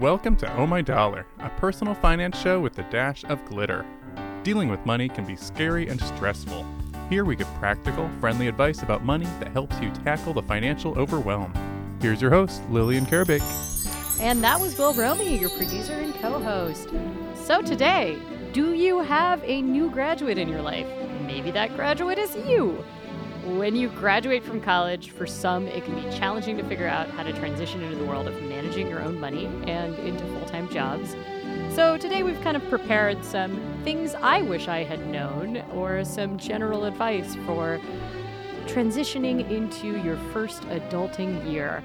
Welcome to Oh My Dollar, a personal finance show with a dash of glitter. Dealing with money can be scary and stressful. Here we give practical, friendly advice about money that helps you tackle the financial overwhelm. Here's your host, Lillian Karabaic. And that was Will Romy, your producer and co host. So today, do you have a new graduate in your life? Maybe that graduate is you. When you graduate from college, for some, it can be challenging to figure out how to transition into the world of managing your own money and into full time jobs. So, today we've kind of prepared some things I wish I had known or some general advice for transitioning into your first adulting year.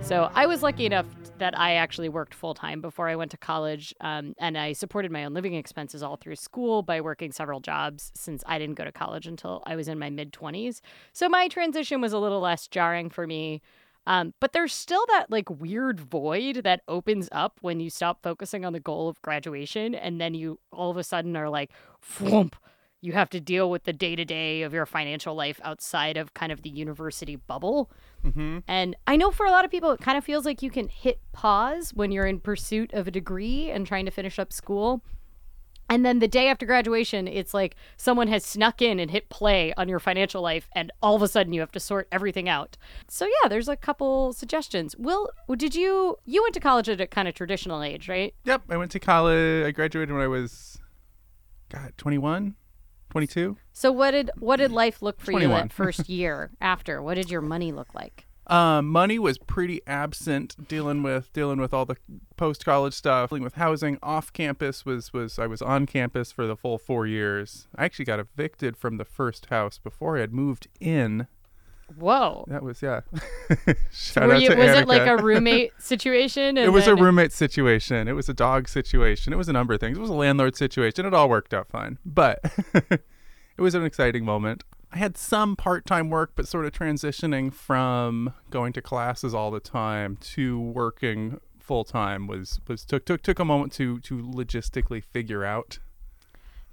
So, I was lucky enough that I actually worked full time before I went to college, um, and I supported my own living expenses all through school by working several jobs since I didn't go to college until I was in my mid 20s. So my transition was a little less jarring for me. Um, but there's still that like weird void that opens up when you stop focusing on the goal of graduation and then you all of a sudden are like, whoomp, you have to deal with the day to day of your financial life outside of kind of the university bubble. Mm-hmm. And I know for a lot of people, it kind of feels like you can hit pause when you're in pursuit of a degree and trying to finish up school. And then the day after graduation, it's like someone has snuck in and hit play on your financial life, and all of a sudden you have to sort everything out. So yeah, there's a couple suggestions. Will, did you you went to college at a kind of traditional age, right? Yep, I went to college. I graduated when I was, God, 21, 22. So what did what did life look for you 21. that first year after? What did your money look like? Um, money was pretty absent dealing with dealing with all the post college stuff, dealing with housing. Off campus was was I was on campus for the full four years. I actually got evicted from the first house before I had moved in. Whoa. That was yeah. Shout Were out you, to was it like a roommate situation? It was a roommate situation. It was a dog situation. It was a number of things. It was a landlord situation. It all worked out fine. But it was an exciting moment. I had some part-time work, but sort of transitioning from going to classes all the time to working full time was was took took took a moment to to logistically figure out.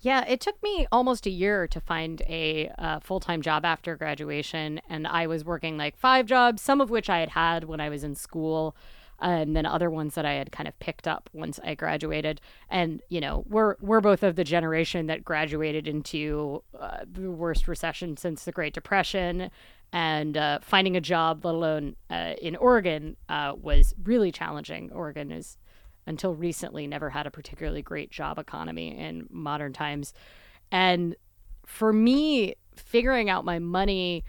Yeah, it took me almost a year to find a uh, full time job after graduation. And I was working like five jobs, some of which I had had when I was in school. And then other ones that I had kind of picked up once I graduated, and you know we're we're both of the generation that graduated into uh, the worst recession since the Great Depression, and uh, finding a job, let alone uh, in Oregon, was really challenging. Oregon is until recently never had a particularly great job economy in modern times. And for me, figuring out my money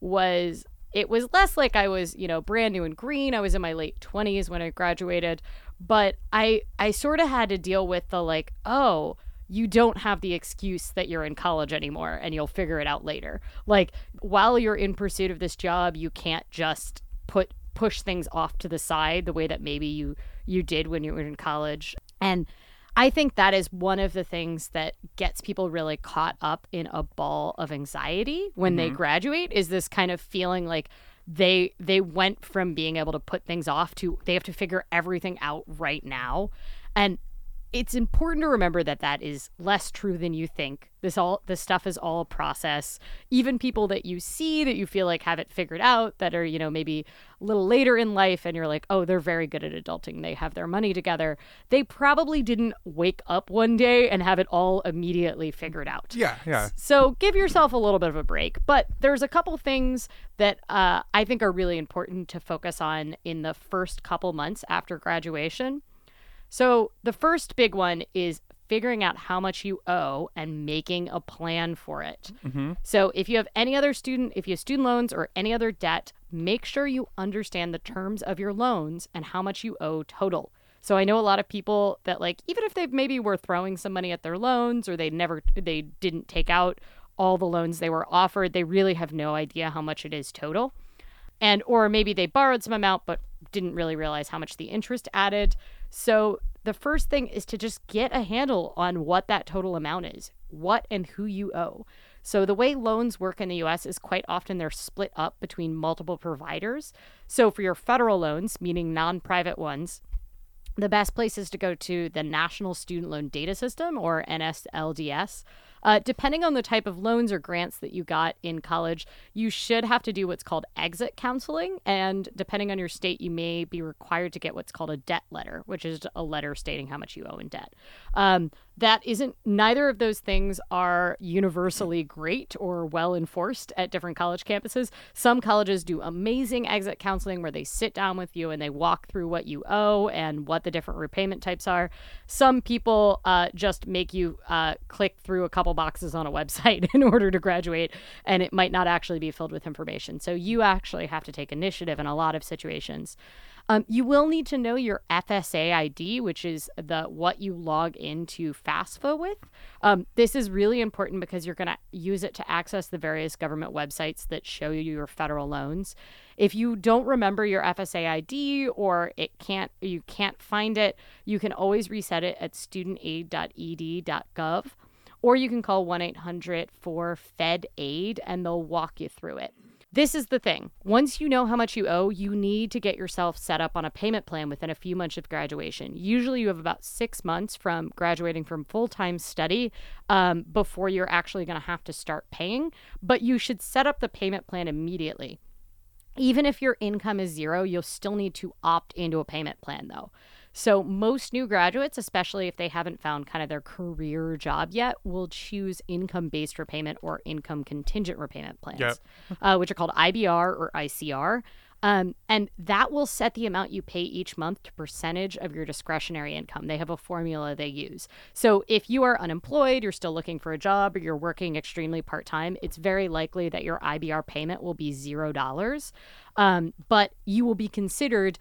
was it was less like I was, you know, brand new and green. I was in my late 20s when I graduated, but I I sort of had to deal with the like, oh, you don't have the excuse that you're in college anymore and you'll figure it out later. Like while you're in pursuit of this job, you can't just put push things off to the side the way that maybe you you did when you were in college. And I think that is one of the things that gets people really caught up in a ball of anxiety when they mm-hmm. graduate is this kind of feeling like they they went from being able to put things off to they have to figure everything out right now. And it's important to remember that that is less true than you think. This all this stuff is all a process. Even people that you see that you feel like have it figured out that are, you know, maybe a little later in life and you're like, "Oh, they're very good at adulting. They have their money together." They probably didn't wake up one day and have it all immediately figured out. Yeah, yeah. So give yourself a little bit of a break. But there's a couple things that uh, I think are really important to focus on in the first couple months after graduation. So the first big one is figuring out how much you owe and making a plan for it. Mm-hmm. So if you have any other student, if you have student loans or any other debt, make sure you understand the terms of your loans and how much you owe total. So I know a lot of people that like even if they maybe were throwing some money at their loans or they never they didn't take out all the loans they were offered, they really have no idea how much it is total. And or maybe they borrowed some amount but didn't really realize how much the interest added. So the first thing is to just get a handle on what that total amount is, what and who you owe. So the way loans work in the US is quite often they're split up between multiple providers. So for your federal loans, meaning non-private ones, the best place is to go to the National Student Loan Data System or NSLDS. Uh, depending on the type of loans or grants that you got in college, you should have to do what's called exit counseling. And depending on your state, you may be required to get what's called a debt letter, which is a letter stating how much you owe in debt. Um, that isn't neither of those things are universally great or well enforced at different college campuses. Some colleges do amazing exit counseling where they sit down with you and they walk through what you owe and what the different repayment types are. Some people uh, just make you uh, click through a couple boxes on a website in order to graduate, and it might not actually be filled with information. So you actually have to take initiative in a lot of situations. Um, you will need to know your FSA ID, which is the what you log into FAFSA with. Um, this is really important because you're going to use it to access the various government websites that show you your federal loans. If you don't remember your FSA ID or it can't you can't find it, you can always reset it at studentaid.ed.gov or you can call 1-800-4-FED-AID and they'll walk you through it. This is the thing. Once you know how much you owe, you need to get yourself set up on a payment plan within a few months of graduation. Usually, you have about six months from graduating from full time study um, before you're actually going to have to start paying, but you should set up the payment plan immediately. Even if your income is zero, you'll still need to opt into a payment plan though. So, most new graduates, especially if they haven't found kind of their career job yet, will choose income based repayment or income contingent repayment plans, Yep. uh, which are called IBR or ICR. Um, and that will set the amount you pay each month to percentage of your discretionary income. They have a formula they use. So if you are unemployed, you're still looking for a job, or you're working extremely part time, it's very likely that your IBR payment will be zero dollars. Um, but you will be considered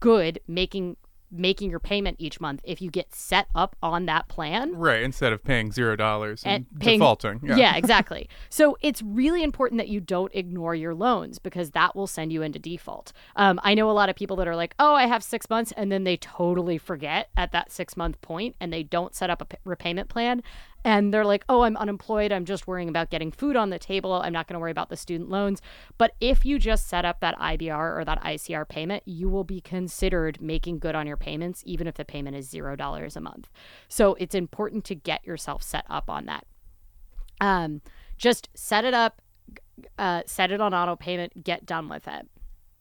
good making making your payment each month if you get set up on that plan Right, instead of paying zero dollars and, and paying, defaulting. Yeah. exactly. So it's really important that you don't ignore your loans because that will send you into default. Um, I know a lot of people that are like, oh, I have six months, and then they totally forget at that six month point and they don't set up a p- repayment plan. And they're like, oh, I'm unemployed. I'm just worrying about getting food on the table. I'm not going to worry about the student loans. But if you just set up that IBR or that ICR payment, you will be considered making good on your payments, even if the payment is $0 a month. So it's important to get yourself set up on that. Um, just set it up, uh, set it on auto payment, get done with it.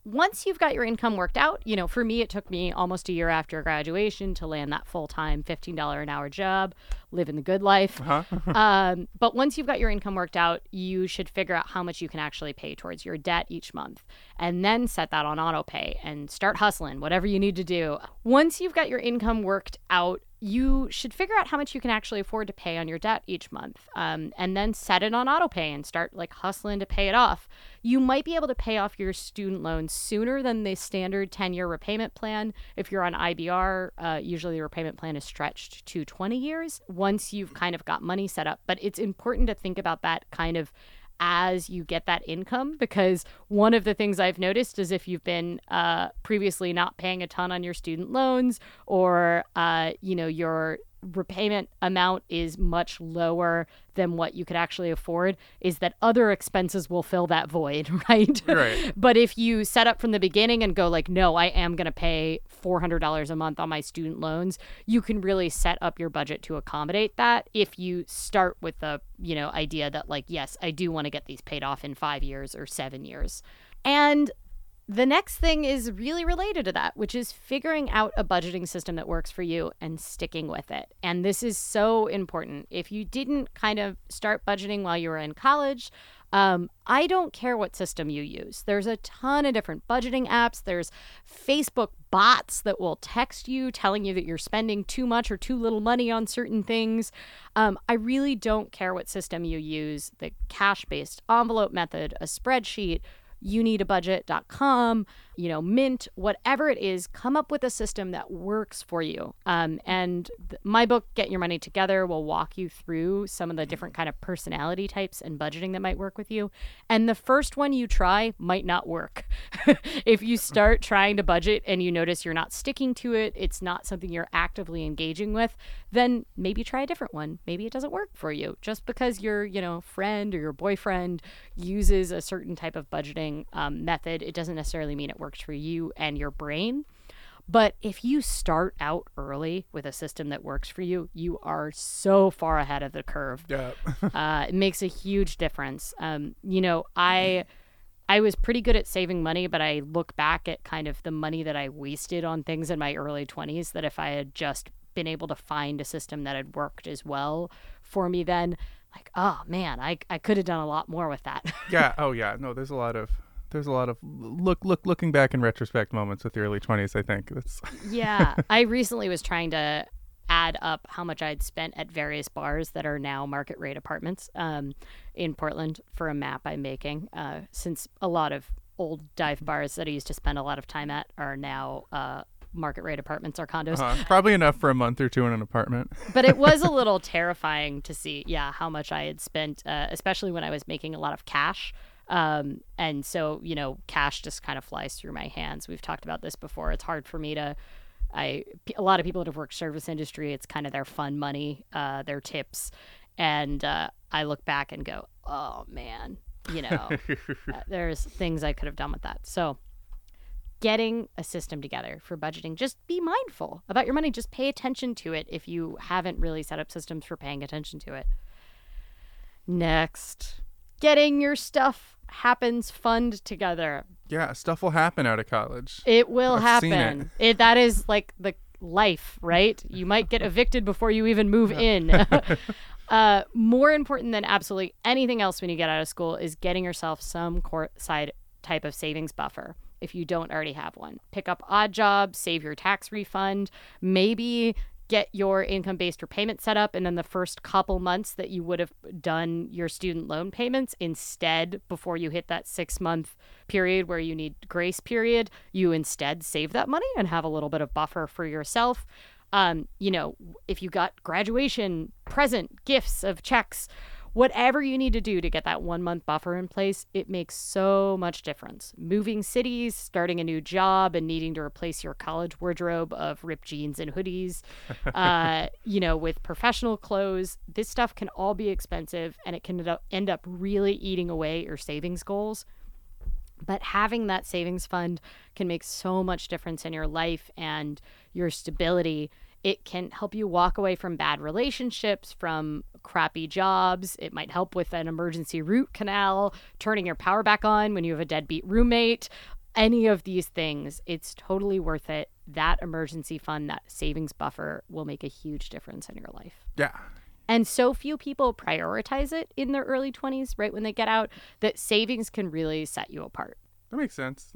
Once you've got your income worked out, you know, for me, it took me almost a year after graduation to land that full time $15 an hour job, living the good life. Uh-huh. um, but once you've got your income worked out, you should figure out how much you can actually pay towards your debt each month and then set that on auto pay and start hustling, whatever you need to do. Once you've got your income worked out, you should figure out how much you can actually afford to pay on your debt each month um, and then set it on auto pay and start like hustling to pay it off you might be able to pay off your student loans sooner than the standard 10 year repayment plan if you're on ibr uh, usually the repayment plan is stretched to 20 years once you've kind of got money set up. But it's important to think about that kind of as you get that income because one of the things I've noticed is if you've been uh, previously not paying a ton on your student loans or uh, you know your repayment amount is much lower than what you could actually afford is that other expenses will fill that void right Right. but if you set up from the beginning and go like no i am going to pay $400 a month on my student loans you can really set up your budget to accommodate that if you start with the you know idea that like yes i do want to get these paid off in 5 years or 7 years and the next thing is really related to that, which is figuring out a budgeting system that works for you and sticking with it. And this is so important. If you didn't kind of start budgeting while you were in college, um, I don't care what system you use. There's a ton of different budgeting apps. There's Facebook bots that will text you telling you that you're spending too much or too little money on certain things. Um, I really don't care what system you use the cash based envelope method, a spreadsheet you need a budget.com, you know, Mint, whatever it is, come up with a system that works for you. Um, and th- my book, Get Your Money Together, will walk you through some of the different kind of personality types and budgeting that might work with you. And the first one you try might not work. if you start trying to budget and you notice you're not sticking to it, it's not something you're actively engaging with, then maybe try a different one. Maybe it doesn't work for you. Just because your, you know, friend or your boyfriend uses a certain type of budgeting um, method, it doesn't necessarily mean it works for you and your brain. But if you start out early with a system that works for you, you are so far ahead of the curve. Yeah. uh, it makes a huge difference. Um, you know, I I was pretty good at saving money, but I look back at kind of the money that I wasted on things in my early 20s that if I had just been able to find a system that had worked as well for me then, like, oh man, I, I could have done a lot more with that. yeah. Oh yeah. No, there's a lot of there's a lot of look look looking back in retrospect moments with the early 20s i think that's yeah i recently was trying to add up how much i'd spent at various bars that are now market rate apartments um, in portland for a map i'm making uh, since a lot of old dive bars that i used to spend a lot of time at are now uh, market rate apartments or condos. Uh-huh. Probably enough for a month or two in an apartment. but it was a little terrifying to see, yeah, how much I had spent, uh, especially when I was making a lot of cash. Um, and so, you know, cash just kind of flies through my hands. We've talked about this before. It's hard for me to. I a lot of people that have worked service industry. It's kind of their fun money, uh, their tips, and uh, I look back and go, "Oh man, you know, uh, there's things I could have done with that." So, getting a system together for budgeting, just be mindful about your money. Just pay attention to it if you haven't really set up systems for paying attention to it. Next, getting your stuff happens fund together. Yeah, stuff will happen out of college. It will I've happen. It. it. that is like the life, right? You might get evicted before you even move in. uh, more important than absolutely anything else when you get out of school is getting yourself some core side type of savings buffer if you don't already have one. Pick up odd jobs, save your tax refund, maybe get your income based repayment set up and then the first couple months that you would have done your student loan payments instead before you hit that 6 month period where you need grace period you instead save that money and have a little bit of buffer for yourself. Um, you know if you got graduation present gifts of checks whatever you need to do to get that one month buffer in place, it makes so much difference. Moving cities, starting a new job, and needing to replace your college wardrobe of ripped jeans and hoodies, uh, you know, with professional clothes, this stuff can all be expensive and it can end up really eating away your savings goals. But having that savings fund can make so much difference in your life and your stability it can help you walk away from bad relationships, from crappy jobs. It might help with an emergency root canal, turning your power back on when you have a deadbeat roommate. Any of these things, it's totally worth it. That emergency fund, that savings buffer will make a huge difference in your life. Yeah. And so few people prioritize it in their early 20s, right when they get out, that savings can really set you apart. That makes sense.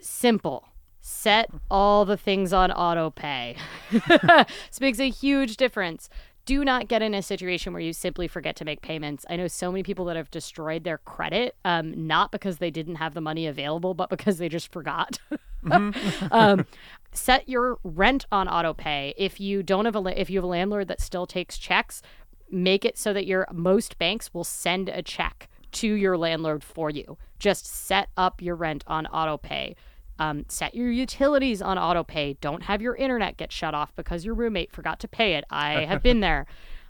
Simple set all the things on auto pay. this makes a huge difference. Do not get in a situation where you simply forget to make payments. I know so many people that have destroyed their credit, um, not because they didn't have the money available, but because they just forgot. mm-hmm. um, set your rent on auto pay. If you don't have a if you have a landlord that still takes checks, make it so that your most banks will send a check to your landlord for you. Just set up your rent on auto pay um, set your utilities on auto pay. Don't have your internet get shut off because your roommate forgot to pay it. I have been there.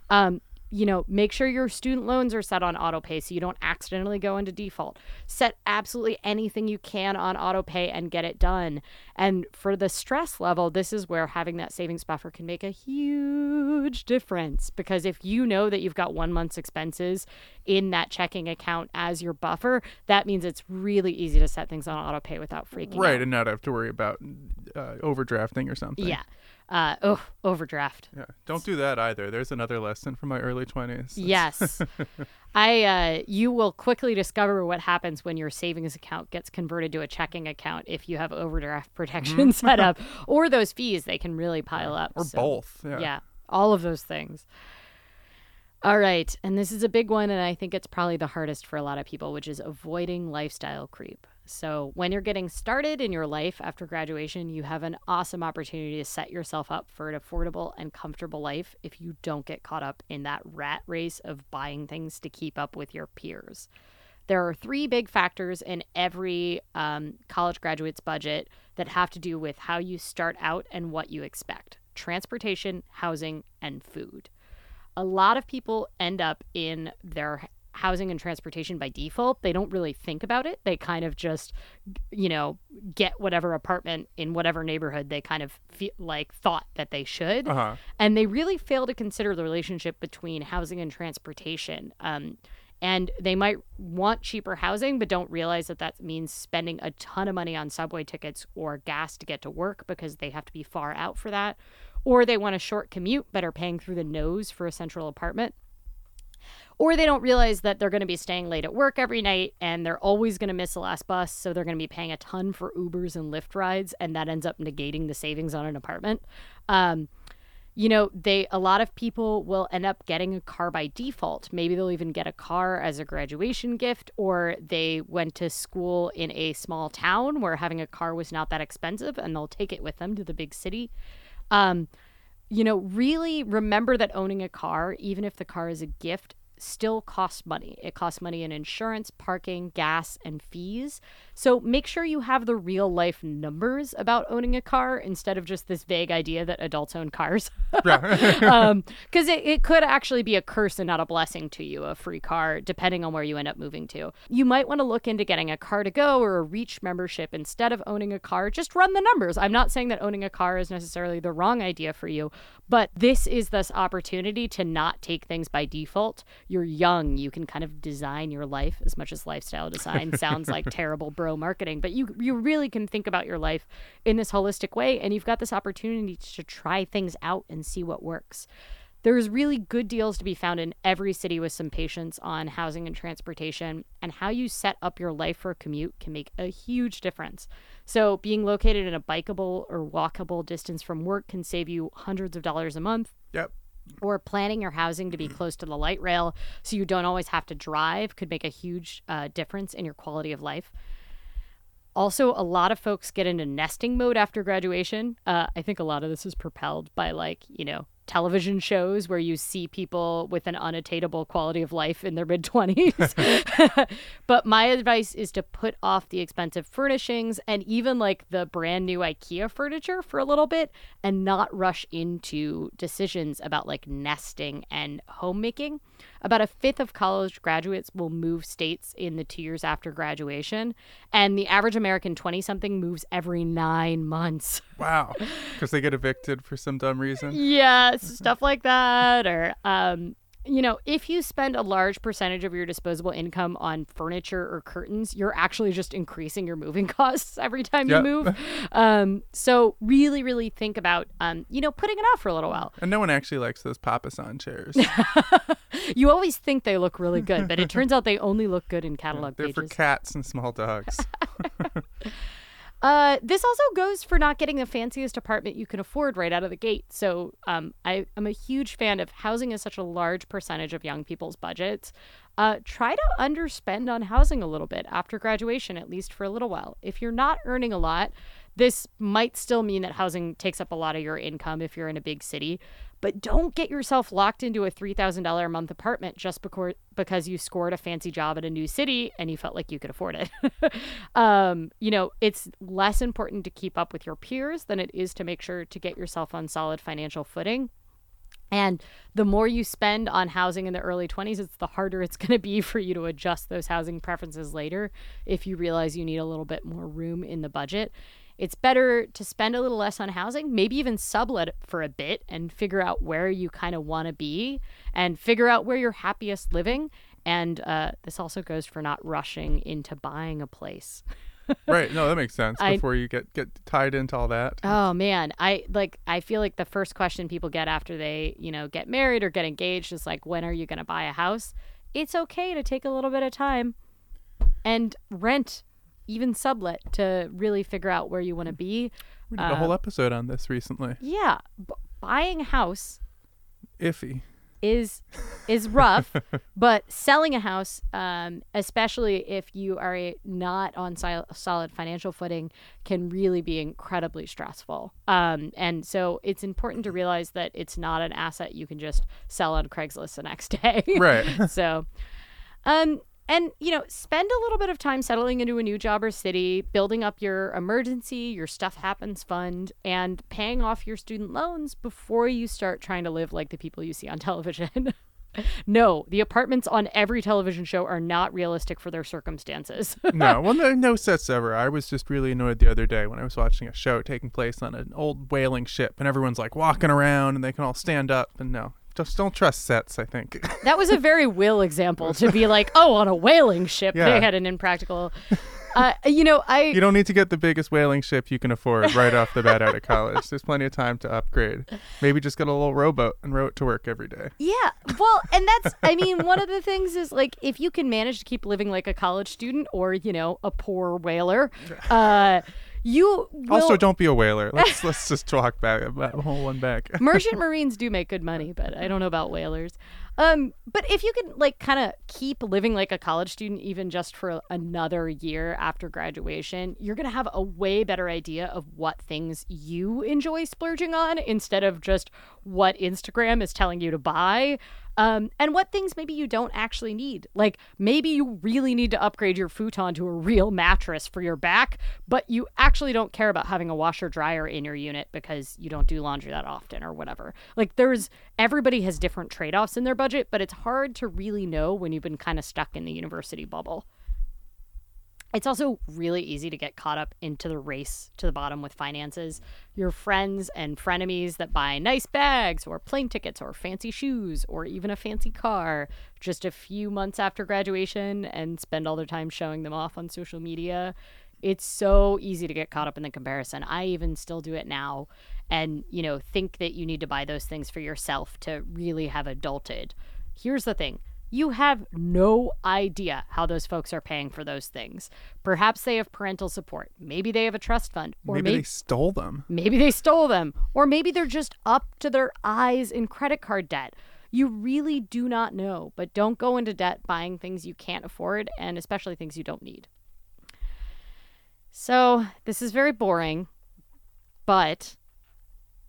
Um, you know, make sure your student loans are set on auto pay so you don't accidentally go into default. Set absolutely anything you can on auto pay and get it done. And for the stress level, this is where having that savings buffer can make a huge difference because if you know that you've got one month's expenses in that checking account as your buffer, that means it's really easy to set things on auto pay without freaking right, out. Right, and not have to worry about uh, overdrafting or something. Yeah. Uh, oh, overdraft. Yeah, don't do that either. There's another lesson from my early 20s. Yes. I uh, you will quickly discover what happens when your savings account gets converted to a checking account if you have overdraft mm-hmm. protection set up or those fees they can really pile up. Or so, both. Yeah. yeah. All of those things. All right, and this is a big one and I think it's probably the hardest for a lot of people, which is avoiding lifestyle creep. So, when you're getting started in your life after graduation, you have an awesome opportunity to set yourself up for an affordable and comfortable life if you don't get caught up in that rat race of buying things to keep up with your peers. There are three big factors in every um, college graduate's budget that have to do with how you start out and what you expect transportation, housing, and food. A lot of people end up in their housing and transportation by default. They don't really think about it. They kind of just, you know, get whatever apartment in whatever neighborhood they kind of feel like thought that they should. Uh-huh. And they really fail to consider the relationship between housing and transportation. Um, and they might want cheaper housing but don't realize that that means spending a ton of money on subway tickets or gas to get to work because they have to be far out for that or they want a short commute but are paying through the nose for a central apartment or they don't realize that they're going to be staying late at work every night and they're always going to miss the last bus so they're going to be paying a ton for ubers and lyft rides and that ends up negating the savings on an apartment. Um, you know they a lot of people will end up getting a car by default. Maybe they'll even get a car as a graduation gift or they went to school in a small town where having a car was not that expensive and they'll take it with them to the big city. Um, you know really remember that owning a car even if the car is a gift still costs money. It costs money in insurance, parking, gas, and fees. So make sure you have the real life numbers about owning a car instead of just this vague idea that adults own cars. Because um, it, it could actually be a curse and not a blessing to you, a free car, depending on where you end up moving to. You might want to look into getting a Car2Go or a reach membership instead of owning a car. Just run the numbers. I'm not saying that owning a car is necessarily the wrong idea for you, but this is this opportunity to not take things by default you're young, you can kind of design your life as much as lifestyle design sounds like terrible marketing, but you you really can think about your life in this holistic way and you've got this opportunity to try things out and see what works. There's really good deals to be found in every city with some patience on housing and transportation, and how you set up your life for a commute can make a huge difference. So, being located in a bikeable or walkable distance from work can save you hundreds of dollars a month. Yep or planning your housing to be close to the light rail so you don't always have to drive could make a huge uh, difference in your quality of life. Also, a lot of folks get into nesting mode after graduation. Uh, I think a lot of this is propelled by, like, you know, television shows where you see people with an unattainable quality of life in their mid 20s. but my advice is to put off the expensive furnishings and even like the brand new IKEA furniture for a little bit and not rush into decisions about like nesting and homemaking. About a fifth of college graduates will move states in the two years after graduation, and the average American 20 something moves every nine months. Wow. Because they get evicted for some dumb reason. Yeah, stuff like that. Or, um, you know, if you spend a large percentage of your disposable income on furniture or curtains, you're actually just increasing your moving costs every time you move. Um, so really, really think about, um, you know, putting it off for a little while. And no one actually likes those papasan chairs. You always think they look really good, but it turns out they only look good in catalog pages, They're for cats and small dogs. Uh, this also goes for not getting the fanciest apartment you can afford right out of the gate. So um, I, I'm a huge fan of housing is such a large percentage of young people's budgets. Uh, try to underspend on housing a little bit after graduation, at least for a little while. If you're not earning a lot, this might still mean that housing takes up a lot of your income if you're in a big city, but don't get yourself locked into a $3,000 a month apartment just because you scored a fancy job at a new city and you felt like you could afford it. um, you know, it's less important to keep up with your peers than it is to make sure to get yourself on solid financial footing. And the more you spend on housing in the early 20s, it's the harder it's going to be for you to adjust those housing preferences later if you realize you need a little bit more room in the budget. It's better to spend a little less on housing, maybe even sublet it for a bit and figure out where you kind of want to be and figure out where you're happiest living. And uh, this also goes for not rushing into buying a place. right. No, that makes sense. I- Before you get get tied into all that. Oh man, I like I feel like the first question people get after they, you know, get married or get engaged is like when are you going to buy a house? It's okay to take a little bit of time and rent even sublet to really figure out where you want to be. we did a uh, whole episode on this recently. Yeah, b- buying a house Iffy. is is rough, but selling a house, um, especially if you are a, not on solid financial footing, can really be incredibly stressful. Um, and so it's important to realize that it's not an asset you can just sell on Craigslist the next day. Right. so, um, and you know, spend a little bit of time settling into a new job or city, building up your emergency, your stuff happens fund, and paying off your student loans before you start trying to live like the people you see on television. No, the apartments on every television show are not realistic for their circumstances. no, well, no, no sets ever. I was just really annoyed the other day when I was watching a show taking place on an old whaling ship, and everyone's like walking around and they can all stand up. And no, just don't trust sets. I think. that was a very Will example to be like, oh, on a whaling ship, Yeah. they had an impractical. Uh, you know, I You don't need to get the biggest whaling ship you can afford right off the bat out of college. There's plenty of time to upgrade. Maybe just get a little rowboat and row it to work every day. Yeah. Well, and that's, I mean, one of the things is like if you can manage to keep living like a college student or, you know, a poor whaler, uh, you will. Also, don't be a whaler. Let's let's just talk back, hold one back. Merchant Marines do make good money, but I don't know about whalers. Um, but if you can like kind of keep living like a college student even just for another year after graduation, you're going to have a way better idea of what things you enjoy splurging on instead of just what Instagram is telling you to buy. Um, and what things maybe you don't actually need. Like maybe you really need to upgrade your futon to a real mattress for your back, but you actually don't care about having a washer dryer in your unit because you don't do laundry that often or whatever. Like there's everybody has different trade offs in their budget, but it's hard to really know when you've been kind of stuck in the university bubble. It's also really easy to get caught up into the race to the bottom with finances. Your friends and frenemies that buy nice bags or plane tickets or fancy shoes or even a fancy car just a few months after graduation and spend all their time showing them off on social media. It's so easy to get caught up in the comparison. I even still do it now and, you know, think that you need to buy those things for yourself to really have adulted. Here's the thing you have no idea how those folks are paying for those things. Perhaps they have parental support. Maybe they have a trust fund. Or Maybe maybe, they stole them. maybe they stole them. Or maybe they're just up to their eyes in credit card debt. You really do not know, but don't go into debt buying things you can't afford and especially things you don't need. So, this is very boring, but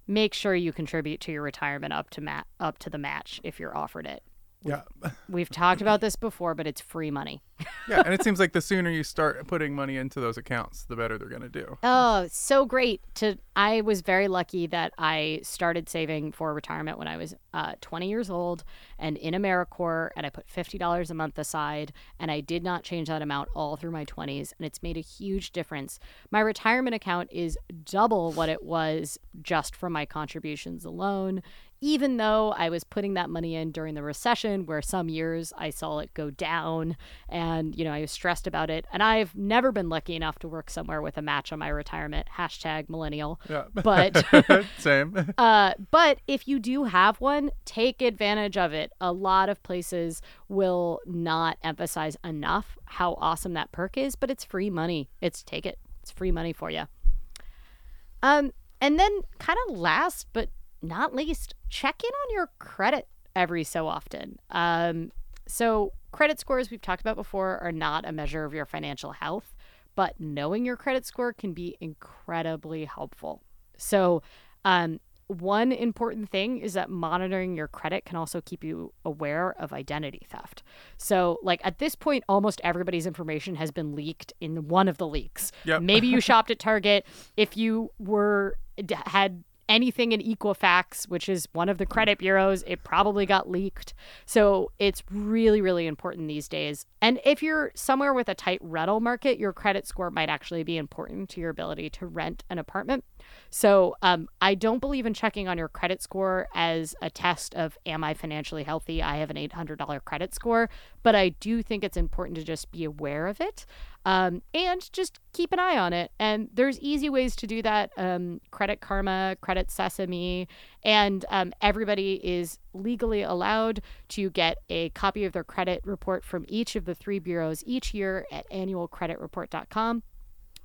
make sure you contribute to your retirement up to ma- up to the match if you're offered it. Yeah. We've talked about this before, but it's free money. Yeah, and it seems like the sooner you start putting money into those accounts, the better they're going to do. Oh, so great! To I was very lucky that I started saving for retirement when I was uh, 20 years old and in AmeriCorps, and I put $50 a month aside, and I did not change that amount all through my 20s, and it's made a huge difference. My retirement account is double what it was just from my contributions alone. Even though I was putting that money in during the recession, where some years I saw it go down, and you know I was stressed about it, and I've never been lucky enough to work somewhere with a match on my retirement. Hashtag millennial. Yeah. But Same. uh, but if you do have one, take advantage of it. A lot of places will not emphasize enough how awesome that perk is, but it's free money. It's take it. It's free money for you. Um, and then kind of last but not least, check in on your credit every so often. Um, so credit scores we've talked about before are not a measure of your financial health, but knowing your credit score can be incredibly helpful. So, um, one important thing is that monitoring your credit can also keep you aware of identity theft. So, like at this point, almost everybody's information has been leaked in one of the leaks. Yep. Maybe you shopped at Target. If you were had anything in Equifax, which is one of the credit bureaus, it probably got leaked. So it's really, really important these days. And if you're somewhere with a tight rental market, your credit score might actually be important to your ability to rent an apartment. So um, I don't believe in checking on your credit score as a test of am I financially healthy? I have an $800 credit score, but I do think it's important to just be aware of it um, and just keep an eye on it. And there's easy ways to do that. Um, credit Karma, Credit Sesame, and um, everybody is legally allowed to get a copy of their credit report from each of the three bureaus each year at annualcreditreport.com.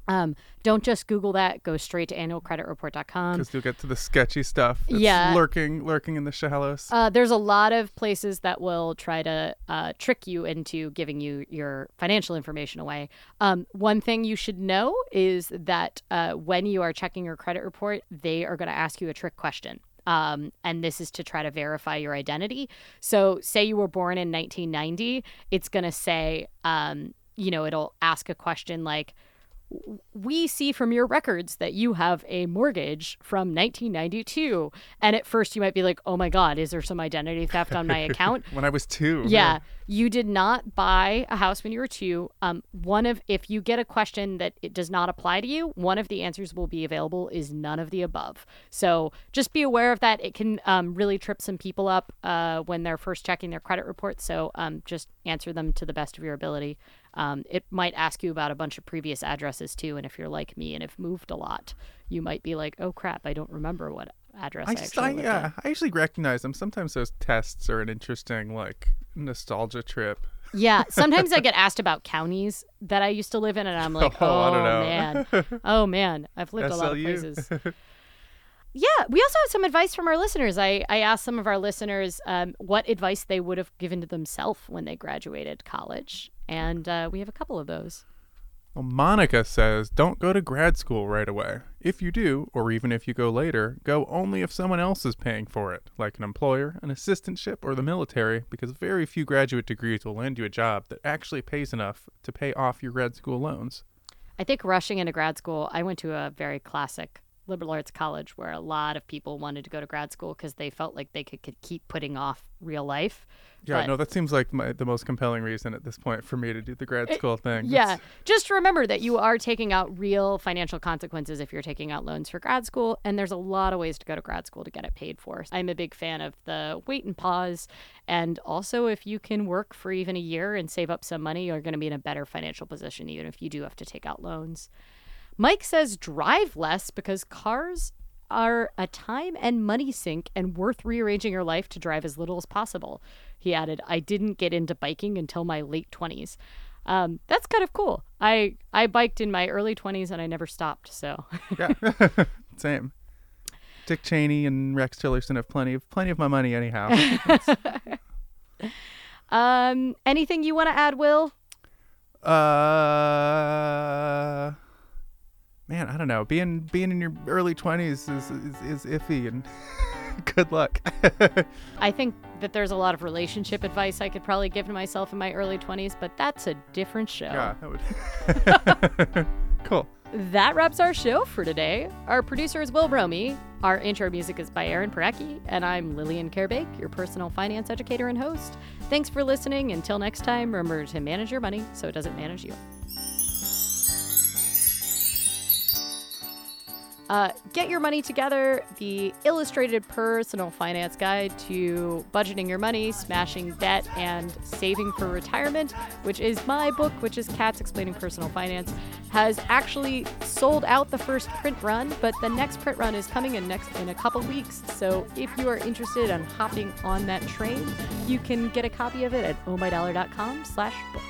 Um, don't just Google that. Go straight to annualcreditreport.com. Because you'll get to the sketchy stuff that's Yeah. lurking, lurking in the shallows. Uh, there's a lot of places that will try to uh, trick you into giving you your financial information away. Um, one thing you should know is that uh, when you are checking your credit report, they are going to ask you a trick question. Um, and this is to try to verify your identity. So, say you were born in 1990, it's going to say, um, you know, it'll ask a question like, we see from your records that you have a mortgage from 1992. And at first you might be like, oh my God, is there some identity theft on my account? when I was two. Yeah. You did not buy a house when you were two. Um, one of, if you get a question that it does not apply to you, one of the answers will be available is none of the above. So just be aware of that. It can um, really trip some people up uh, when they're first checking their credit reports. So um, just answer them to the best of your ability. Um, it might ask you about a bunch of previous addresses too, and if you're like me and have moved a lot, you might be like, "Oh crap, I don't remember what address I, I actually I, yeah. I usually recognize them. Sometimes those tests are an interesting like nostalgia trip. Yeah, sometimes I get asked about counties that I used to live in, and I'm like, oh, oh man, oh man, I've lived SLU? a lot of places. Yeah, we also have some advice from our listeners. I, I asked some of our listeners um, what advice they would have given to themselves when they graduated college and uh, we have a couple of those. Well, Monica says don't go to grad school right away. If you do, or even if you go later, go only if someone else is paying for it, like an employer, an assistantship, or the military, because very few graduate degrees will land you a job that actually pays enough to pay off your grad school loans. I think rushing into grad school, I went to a very classic liberal arts college where a lot of people wanted to go to grad school because they felt like they could, could keep putting off real life. Yeah, but, no, that seems like my, the most compelling reason at this point for me to do the grad eh, school it, thing. Yeah, it's... just remember that you are taking out real financial consequences if you're taking out loans for grad school, and there's a lot of ways to go to grad school to get it paid for. I'm a big fan of the wait and pause, and also if you can work for even a year and save up some money, you're going to be in a better financial position even if you do have to take out loans. Mike says drive less because cars are a time and money sink and worth rearranging your life to drive as little as possible. He added, I didn't get into biking until my late 20s. Um, that's kind of cool. I, I biked in my early 20s and I never stopped. So, yeah, same. Dick Cheney and Rex Tillerson have plenty of plenty of my money anyhow. um, anything you want to add, Will? Uh man, I don't know. Being being in your early twenties is, is, is iffy, and good luck. I think that there's a lot of relationship advice I could probably give to myself in my early twenties, but that's a different show. Yeah, that would. cool. That wraps our show for today. Our producer is Will Romy. Our intro music is by Aaron Parecki, and I'm Lillian Karabaic, your personal finance educator and host. Thanks for listening. Until next time, remember to manage your money so it doesn't manage you. Uh, get Your Money Together, the illustrated personal finance guide to budgeting your money, smashing debt, and saving for retirement, which is my book, which is Cats Explaining Personal Finance, has actually sold out the first print run, but the next print run is coming in next in a couple weeks. So if you are interested in hopping on that train, you can get a copy of it at ohmydollar.com slash book.